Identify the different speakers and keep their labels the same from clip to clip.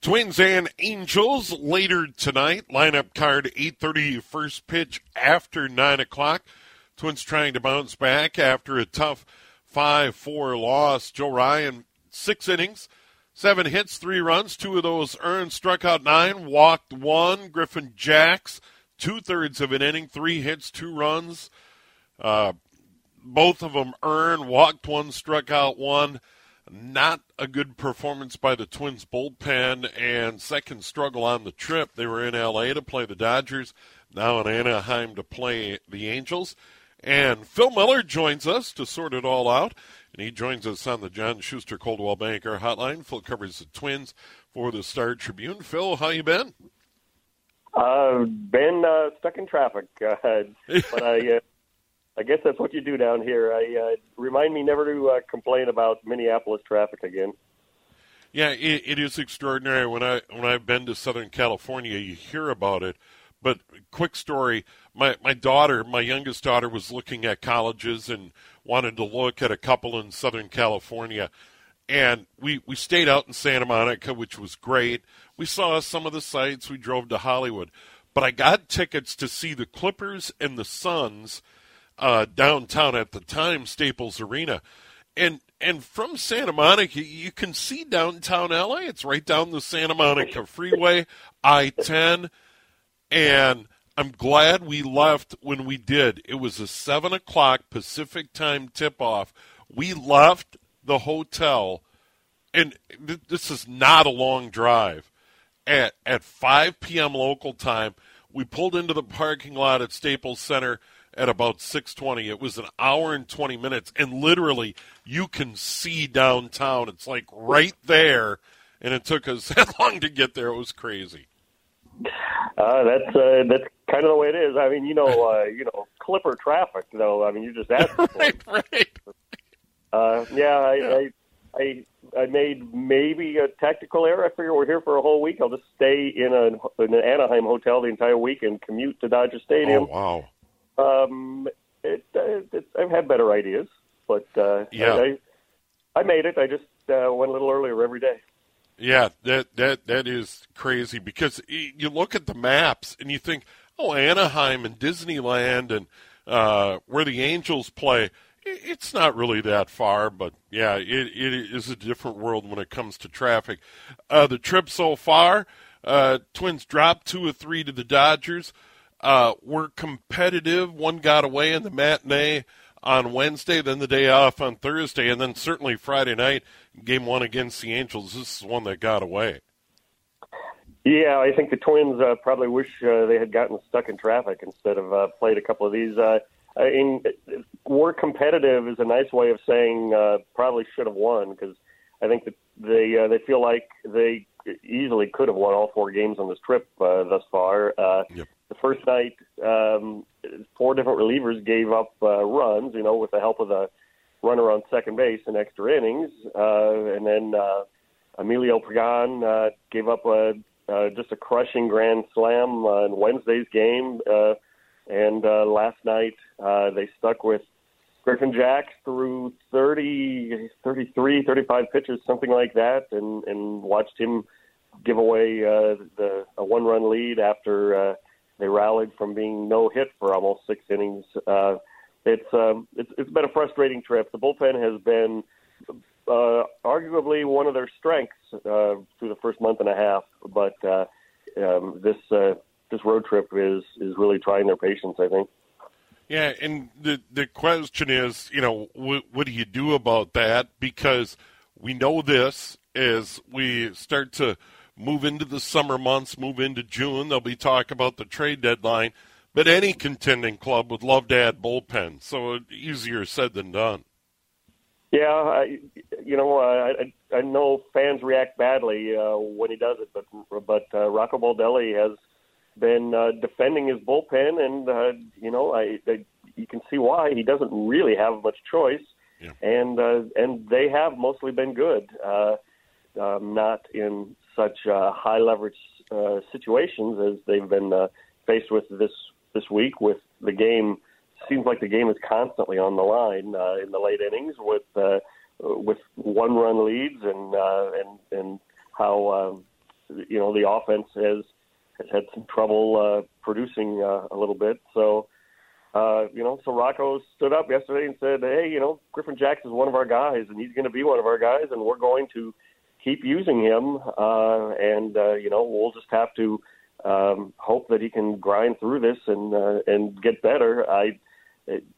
Speaker 1: Twins and Angels later tonight. Lineup card 8:30 first pitch after nine o'clock. Twins trying to bounce back after a tough 5-4 loss. Joe Ryan six innings, seven hits, three runs. Two of those earned, struck out nine, walked one. Griffin Jax two thirds of an inning, three hits, two runs. Uh, both of them earned, walked one, struck out one. Not a good performance by the Twins bullpen and second struggle on the trip. They were in LA to play the Dodgers, now in Anaheim to play the Angels. And Phil Miller joins us to sort it all out. And he joins us on the John Schuster Coldwell Banker hotline. Phil covers the Twins for the Star Tribune. Phil, how you been?
Speaker 2: I've uh, been uh, stuck in traffic, uh, but I, uh, I guess that's what you do down here. I uh, remind me never to uh, complain about Minneapolis traffic again.
Speaker 1: Yeah, it, it is extraordinary. When I when I've been to Southern California, you hear about it. But quick story: my my daughter, my youngest daughter, was looking at colleges and wanted to look at a couple in Southern California, and we we stayed out in Santa Monica, which was great. We saw some of the sights. We drove to Hollywood, but I got tickets to see the Clippers and the Suns uh, downtown at the time, Staples Arena, and and from Santa Monica, you can see downtown LA. It's right down the Santa Monica Freeway, I ten, and I'm glad we left when we did. It was a seven o'clock Pacific time tip off. We left the hotel, and th- this is not a long drive. At at 5 p.m. local time, we pulled into the parking lot at Staples Center at about 6:20. It was an hour and 20 minutes, and literally you can see downtown. It's like right there, and it took us that long to get there. It was crazy.
Speaker 2: Uh, that's uh, that's kind of the way it is. I mean, you know, uh, you know, Clipper traffic, though. I mean, you just asked for
Speaker 1: right, right.
Speaker 2: Uh, yeah, I, I, I, I made maybe a tactical error. I figure we're here for a whole week. I'll just stay in, a, in an Anaheim hotel the entire week and commute to Dodger Stadium.
Speaker 1: Oh
Speaker 2: wow! Um, it, uh, it, I've had better ideas, but uh,
Speaker 1: Yeah.
Speaker 2: I, I made it. I just uh, went a little earlier every day.
Speaker 1: Yeah, that that that is crazy because you look at the maps and you think, oh, Anaheim and Disneyland and uh, where the Angels play, it's not really that far. But yeah, it it is a different world when it comes to traffic. Uh, the trip so far, uh, Twins dropped two or three to the Dodgers. Uh, were competitive. One got away in the matinee on Wednesday, then the day off on Thursday, and then certainly Friday night, game one against the Angels. This is one that got away.
Speaker 2: Yeah, I think the Twins uh, probably wish uh, they had gotten stuck in traffic instead of uh, played a couple of these. Uh, I mean, more competitive is a nice way of saying uh, probably should have won because I think that they uh, they feel like they easily could have won all four games on this trip uh, thus far. Uh,
Speaker 1: Yep.
Speaker 2: The first night, um, four different relievers gave up uh, runs, you know, with the help of the runner on second base in extra innings, uh, and then uh, Emilio Pagan uh, gave up a uh, just a crushing grand slam uh, in Wednesday's game. Uh, and uh, last night uh, they stuck with Griffin Jax through 30, 33, 35 pitches, something like that, and, and watched him give away uh, the a one-run lead after uh, they rallied from being no hit for almost six innings. Uh, it's um, it's it's been a frustrating trip. The bullpen has been uh, arguably one of their strengths uh, through the first month and a half. But uh, um, this uh, this road trip is is really trying their patience. I think.
Speaker 1: Yeah, and the the question is, you know, what, what do you do about that? Because we know this as we start to move into the summer months, move into June. There'll be talk about the trade deadline, but any contending club would love to add bullpen. So easier said than done.
Speaker 2: Yeah, I, you know, I, I know fans react badly uh, when he does it, but but uh, Rocco Baldelli has been uh, defending his bullpen, and uh, you know, I, I you can see why he doesn't really have much choice, yeah. and uh, and they have mostly been good, uh, um, not in such uh, high leverage uh, situations as they've been uh, faced with this this week with the game seems like the game is constantly on the line uh, in the late innings with uh, with one run leads and uh, and and how um, you know the offense has has had some trouble uh, producing uh, a little bit. So uh, you know, so Rocco stood up yesterday and said, "Hey, you know, Griffin Jackson is one of our guys, and he's going to be one of our guys, and we're going to keep using him, uh, and uh, you know, we'll just have to." Um, hope that he can grind through this and uh, and get better. I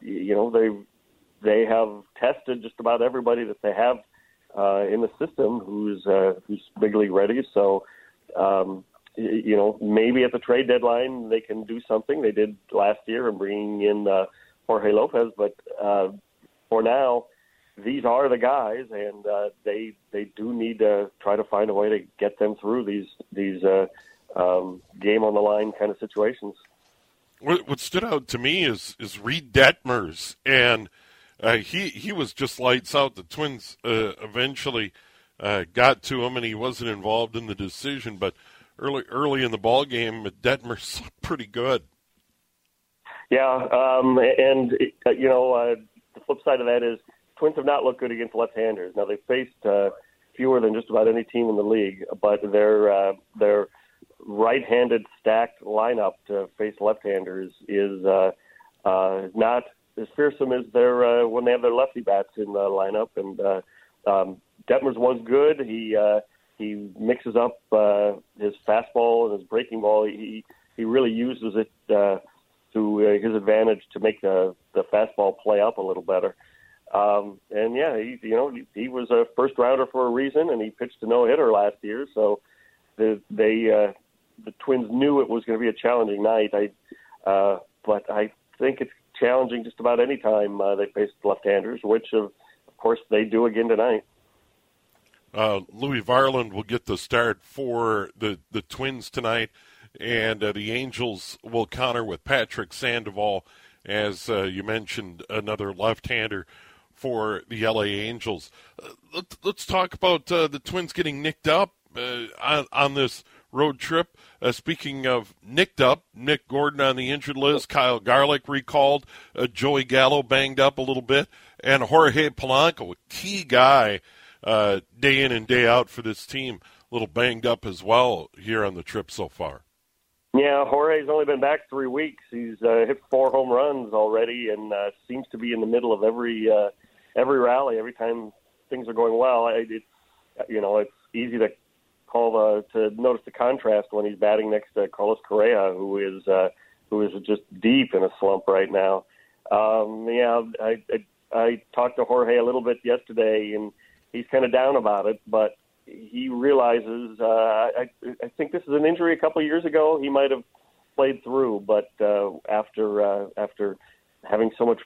Speaker 2: you know they they have tested just about everybody that they have uh, in the system who's uh, who's big league ready. So um, you know maybe at the trade deadline they can do something. They did last year in bringing in uh, Jorge Lopez, but uh, for now these are the guys, and uh, they they do need to try to find a way to get them through these these uh, um, game on the line kind of situations
Speaker 1: what, what stood out to me is is Reid Detmers, and uh, he he was just lights out. The Twins uh, eventually uh, got to him, and he wasn't involved in the decision. But early early in the ball game, Detmers looked pretty good.
Speaker 2: Yeah, um, and uh, you know uh, the flip side of that is Twins have not looked good against left-handers. Now they've faced uh, fewer than just about any team in the league, but they're uh, they're right-handed stacked lineup to face left-handers is uh, uh, not as fearsome as their uh, when they have their lefty bats in the lineup. And uh, um, Detmers was good. He uh, he mixes up uh, his fastball and his breaking ball. He he really uses it uh, to uh, his advantage to make the the fastball play up a little better. Um, and yeah, he you know he, he was a first rounder for a reason, and he pitched a no hitter last year. So the, they uh, the Twins knew it was going to be a challenging night. I, uh, but I think it's challenging just about any time uh, they face left-handers, which of, of course they do again tonight.
Speaker 1: Uh, Louis Varland will get the start for the the Twins tonight, and uh, the Angels will counter with Patrick Sandoval, as uh, you mentioned, another left-hander for the LA Angels. Uh, let, us talk about uh, the Twins getting nicked up uh, on, on this road trip. Uh, speaking of nicked up, Nick Gordon on the injured list, Kyle Garlick recalled, uh, Joey Gallo banged up a little bit, and Jorge Polanco, a key guy uh, day in and day out for this team, a little banged up as well here on the trip so far.
Speaker 2: Yeah, Jorge's only been back three weeks. He's uh, hit four home runs already, and uh, seems to be in the middle of every uh, every rally. Every time things are going well, it's you know it's easy to call the to notice the contrast when he's batting next to Carlos Correa, who is uh, who is just deep in a slump right now. Um, yeah, I, I I talked to Jorge a little bit yesterday, and he's kind of down about it, but he realizes uh, I I think this is an injury a couple of years ago. He might have played through, but uh, after uh, after having so much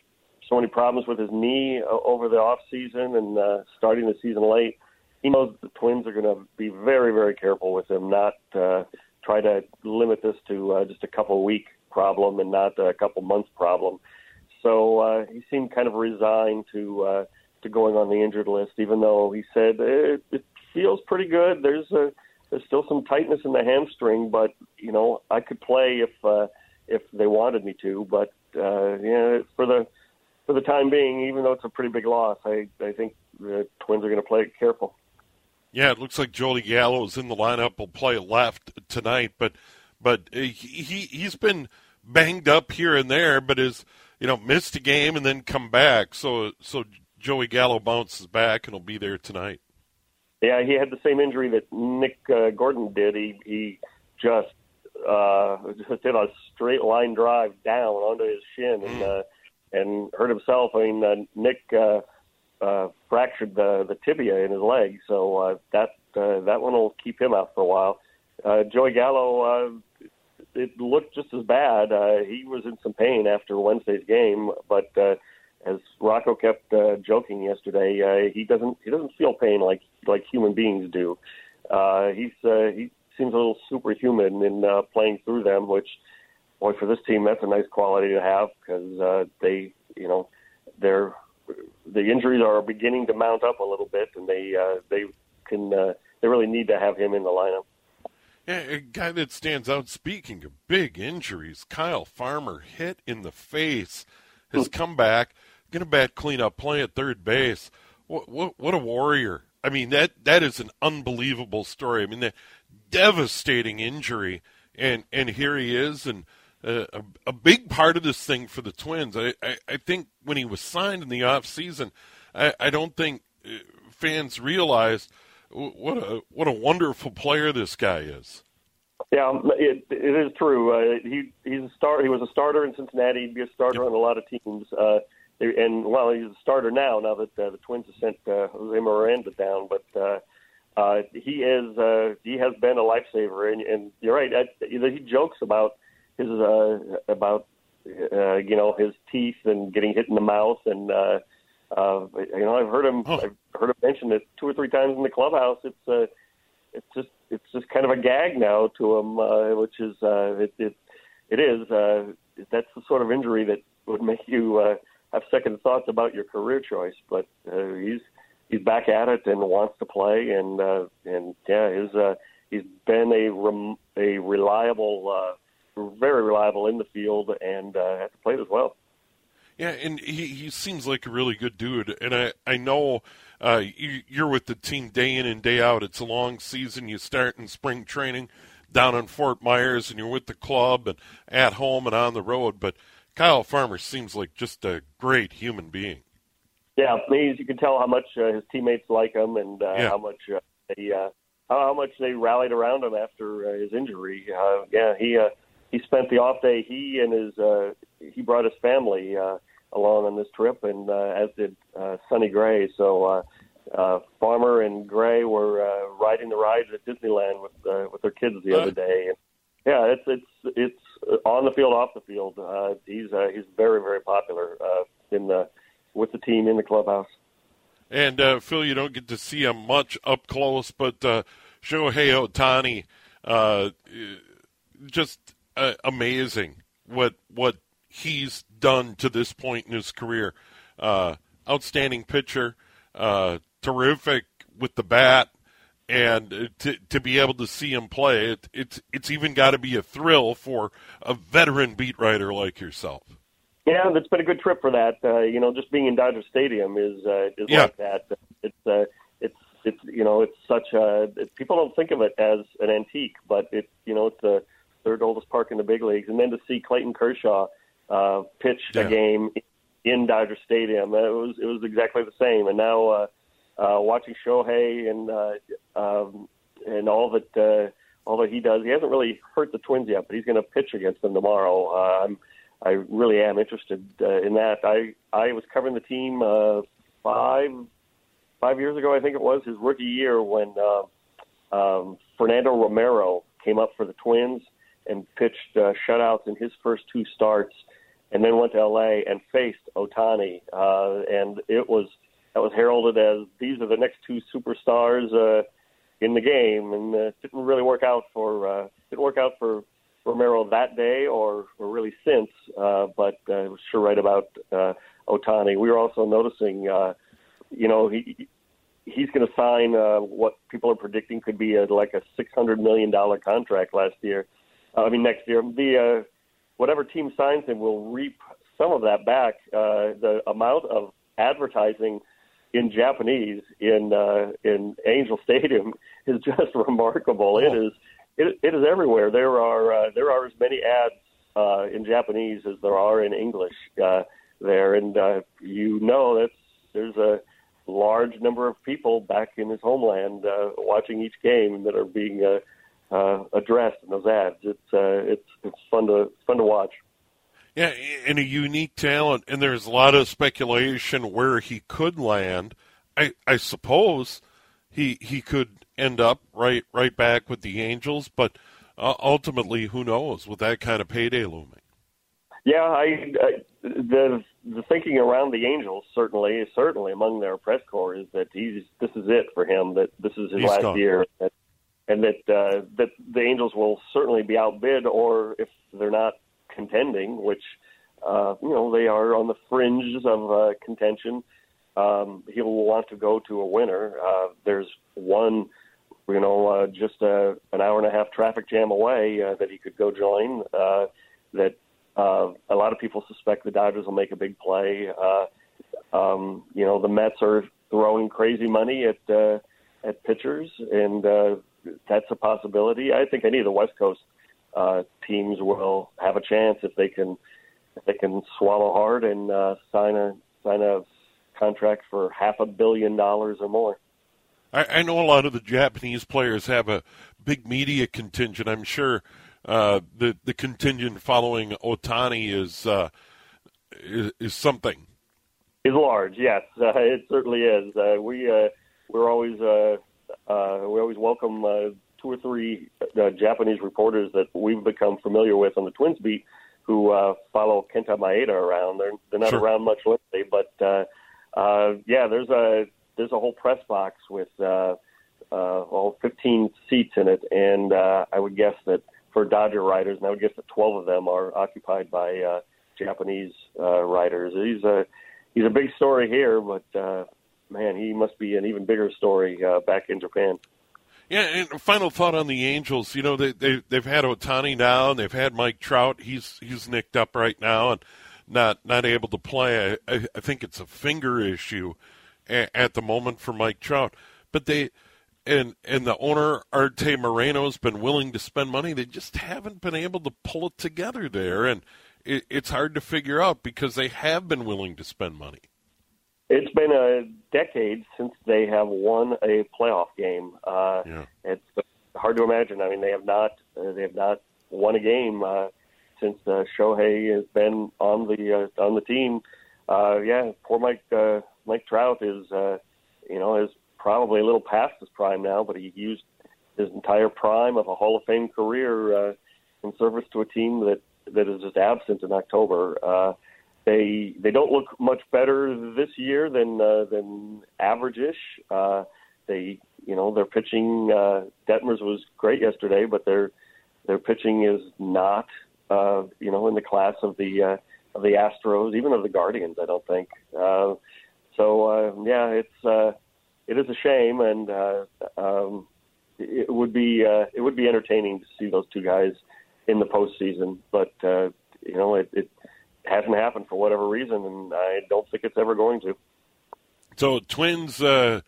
Speaker 2: so many problems with his knee uh, over the off season and uh, starting the season late he knows the Twins are going to be very, very careful with him, not uh, try to limit this to uh, just a couple week problem and not a couple months problem. So uh, he seemed kind of resigned to uh, to going on the injured list, even though he said it, it feels pretty good. There's a there's still some tightness in the hamstring, but you know I could play if uh, if they wanted me to. But uh, yeah, for the for the time being, even though it's a pretty big loss, I I think the Twins are going to play it careful.
Speaker 1: Yeah, it looks like Joey Gallo is in the lineup. Will play left tonight, but but he he's been banged up here and there, but has you know missed a game and then come back. So so Joey Gallo bounces back and will be there tonight.
Speaker 2: Yeah, he had the same injury that Nick uh, Gordon did. He he just uh, just did a straight line drive down onto his shin and uh, and hurt himself. I mean, uh, Nick uh, uh, fractured the the tibia in his leg, so uh, that uh, that one will keep him out for a while. Uh, Joey Gallo, uh, it looked just as bad. Uh, he was in some pain after Wednesday's game, but uh, as Rocco kept uh, joking yesterday, uh, he doesn't he doesn't feel pain like like human beings do. Uh, he's uh, he seems a little superhuman in uh, playing through them, which boy for this team that's a nice quality to have because uh, they you know they're the injuries are beginning to mount up a little bit, and they uh, they can uh, they really need to have him in the lineup.
Speaker 1: Yeah, a guy that stands out. Speaking of big injuries, Kyle Farmer hit in the face, has come back, gonna bat cleanup, play at third base. What what what a warrior! I mean that that is an unbelievable story. I mean the devastating injury, and and here he is, and a, a big part of this thing for the Twins. I, I I think when he was signed in the off season, I I don't think uh, fans realized what a what a wonderful player this guy is.
Speaker 2: Yeah, it, it is true. Uh, he he's a star. He was a starter in Cincinnati. He'd be a starter yep. on a lot of teams. Uh, and well, he's a starter now. Now that uh, the Twins have sent uh, Jose Miranda down, but uh, uh, he is uh, he has been a lifesaver. And, and you're right. I, he jokes about his uh, about uh, you know his teeth and getting hit in the mouth and. Uh, uh, you know, I've heard him. Oh. I've heard him mention it two or three times in the clubhouse. It's uh, it's just it's just kind of a gag now to him, uh, which is uh, it it it is. Uh, that's the sort of injury that would make you uh, have second thoughts about your career choice. But uh, he's he's back at it and wants to play, and uh, and yeah, his uh, he's been a rem- a reliable, uh, very reliable in the field, and uh, has played as well.
Speaker 1: Yeah, and he, he seems like a really good dude. And I, I know uh, you, you're with the team day in and day out. It's a long season. You start in spring training down in Fort Myers, and you're with the club and at home and on the road. But Kyle Farmer seems like just a great human being.
Speaker 2: Yeah, please. You can tell how much uh, his teammates like him and uh, yeah. how much uh, they uh, how much they rallied around him after uh, his injury. Uh, yeah, he uh, he spent the off day. He and his uh, he brought his family. Uh, along on this trip, and uh, as did uh, Sonny Gray. So uh, uh, Farmer and Gray were uh, riding the rides at Disneyland with uh, with their kids the other day. And, yeah, it's it's it's on the field, off the field. Uh, he's uh, he's very very popular uh, in the with the team in the clubhouse.
Speaker 1: And uh, Phil, you don't get to see him much up close, but uh, Shohei Ohtani, uh, just uh, amazing what what he's done to this point in his career. Uh, outstanding pitcher, uh, terrific with the bat, and to to be able to see him play, it, it's it's even got to be a thrill for a veteran beat writer like yourself.
Speaker 2: Yeah, that's been a good trip for that. Uh, you know, just being in Dodger Stadium is uh, is yeah. like that. It's uh, it's it's you know it's such a it, people don't think of it as an antique, but it you know it's the third oldest park in the big leagues, and then to see Clayton Kershaw uh, pitched yeah. a game in Dodger Stadium. It was it was exactly the same. And now uh, uh, watching Shohei and uh, um, and all that uh, all that he does, he hasn't really hurt the Twins yet, but he's going to pitch against them tomorrow. Uh, I'm, I really am interested uh, in that. I I was covering the team uh, five five years ago, I think it was his rookie year when uh, um, Fernando Romero came up for the Twins and pitched uh, shutouts in his first two starts and then went to LA and faced Ohtani, uh, and it was that was heralded as these are the next two superstars uh, in the game, and uh, didn't really work out for uh, didn't work out for Romero that day or, or really since, uh, but uh, was sure right about uh, Ohtani. We were also noticing, uh, you know, he he's going to sign uh, what people are predicting could be a, like a six hundred million dollar contract last year. I mean next year. The uh, whatever team signs him will reap some of that back. Uh, the amount of advertising in Japanese in uh, in Angel Stadium is just remarkable. It is it, it is everywhere. There are uh, there are as many ads uh, in Japanese as there are in English uh, there, and uh, you know that's there's a large number of people back in his homeland uh, watching each game that are being uh, uh, addressed in those ads. It's uh, it's it's fun to it's fun to watch.
Speaker 1: Yeah, and a unique talent, and there's a lot of speculation where he could land. I I suppose he he could end up right right back with the Angels, but uh, ultimately, who knows with that kind of payday looming.
Speaker 2: Yeah, I, I the the thinking around the Angels certainly certainly among their press corps is that he's this is it for him that this is his
Speaker 1: He's
Speaker 2: last
Speaker 1: gone.
Speaker 2: year that, and that uh, that the Angels will certainly be outbid or if they're not contending, which uh, you know they are on the fringes of uh, contention. Um, he'll want to go to a winner. Uh, there's one, you know, uh, just a, an hour and a half traffic jam away uh, that he could go join. Uh, that uh, a lot of people suspect the Dodgers will make a big play. Uh, um, you know, the Mets are throwing crazy money at uh, at pitchers, and uh, that's a possibility. I think any of the West Coast uh, teams will have a chance if they can if they can swallow hard and uh, sign a sign a contract for half a billion dollars or more.
Speaker 1: I, I know a lot of the Japanese players have a big media contingent. I'm sure uh, the the contingent following Ohtani is uh, is, is something.
Speaker 2: is large. Yes, uh, it certainly is. Uh, we uh, we're always uh, uh, we always welcome uh, two or three uh, Japanese reporters that we've become familiar with on the Twins beat who uh, follow Kenta Maeda around. They're they're not
Speaker 1: Sure.
Speaker 2: around much lately, but uh, uh, yeah, there's a there's a whole press box with uh, uh, all 15 seats in it, and uh, I would guess that for Dodger writers, and I would guess that 12 of them are occupied by uh, Japanese uh, writers. He's a he's a big story here, but uh, man, he must be an even bigger story uh, back in Japan.
Speaker 1: Yeah, and final thought on the Angels. You know, they, they they've had Ohtani now, and they've had Mike Trout. He's he's nicked up right now and not not able to play. I, I, think it's a finger issue at the moment for Mike Trout. But they and and the owner Arte Moreno has been willing to spend money. They just haven't been able to pull it together there, and it, it's hard to figure out because they have been willing to spend money.
Speaker 2: It's been a decade since they have won a playoff game. Uh,
Speaker 1: Yeah.
Speaker 2: It's hard to imagine. I mean, they have not uh, they have not won a game uh, since uh, Shohei has been on the uh, on the team. Uh, yeah, poor Mike uh, Mike Trout is uh, you know is probably a little past his prime now, but he used his entire prime of a Hall of Fame career uh, in service to a team that that is just absent in October. Uh, they they don't look much better this year than uh, than average-ish. Uh, they you know their pitching. Uh, Detmers was great yesterday, but their their pitching is not uh, you know in the class of the uh, of the Astros, even of the Guardians. I don't think. Uh, so uh, yeah, it's uh, it is a shame, and uh, um, it would be uh, it would be entertaining to see those two guys in the postseason, but uh, you know it, it hasn't happened for whatever reason, and I don't think it's ever going to.
Speaker 1: So Twins uh,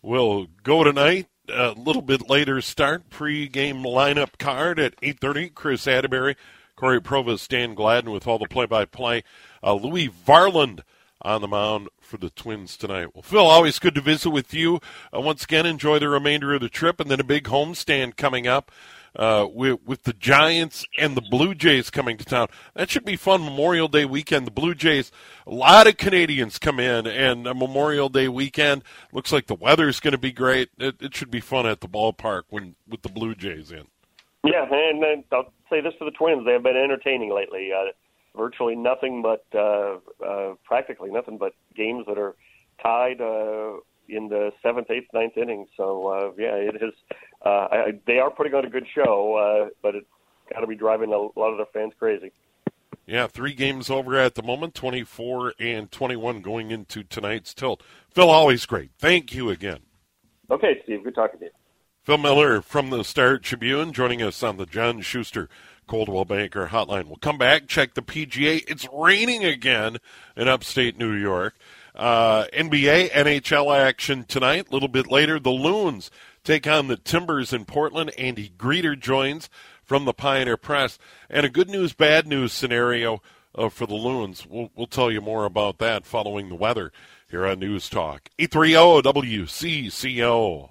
Speaker 1: will go tonight. A little bit later start pre-game lineup card at 8:30. Kris Atteberry, Cory Provus, Dan Gladden with all the play-by-play. Uh, Louis Varland on the mound for the Twins tonight. Well, Phil, always good to visit with you. Uh, once again, enjoy the remainder of the trip, and then a big homestand coming up uh, with, with the Giants and the Blue Jays coming to town. That should be fun. Memorial Day weekend. The Blue Jays, a lot of Canadians come in, and Memorial Day weekend looks like the weather's going to be great. It, it should be fun at the ballpark when with the Blue Jays in.
Speaker 2: Yeah, and, and I'll say this for the Twins: they have been entertaining lately. Uh, virtually nothing but, uh, uh, practically nothing but games that are tied uh, in the seventh, eighth, ninth inning. So uh, yeah, it is. Uh, I, they are putting on a good show, uh, but it's got to be driving a lot of their fans crazy.
Speaker 1: Yeah, three games over at the moment, 24 and 21 going into tonight's tilt. Phil, always great. Thank you again.
Speaker 2: Okay, Steve, good talking to you.
Speaker 1: Phil Miller from the Star Tribune joining us on the John Schuster Coldwell Banker Hotline. We'll come back, check the PGA. It's raining again in upstate New York. Uh, NBA, NHL action tonight. A little bit later, the Loons take on the Timbers in Portland. Andy Greder joins from the Pioneer Press. And a good news, bad news scenario uh, for the Loons. We'll, we'll tell you more about that following the weather here on News Talk 830 WCCO.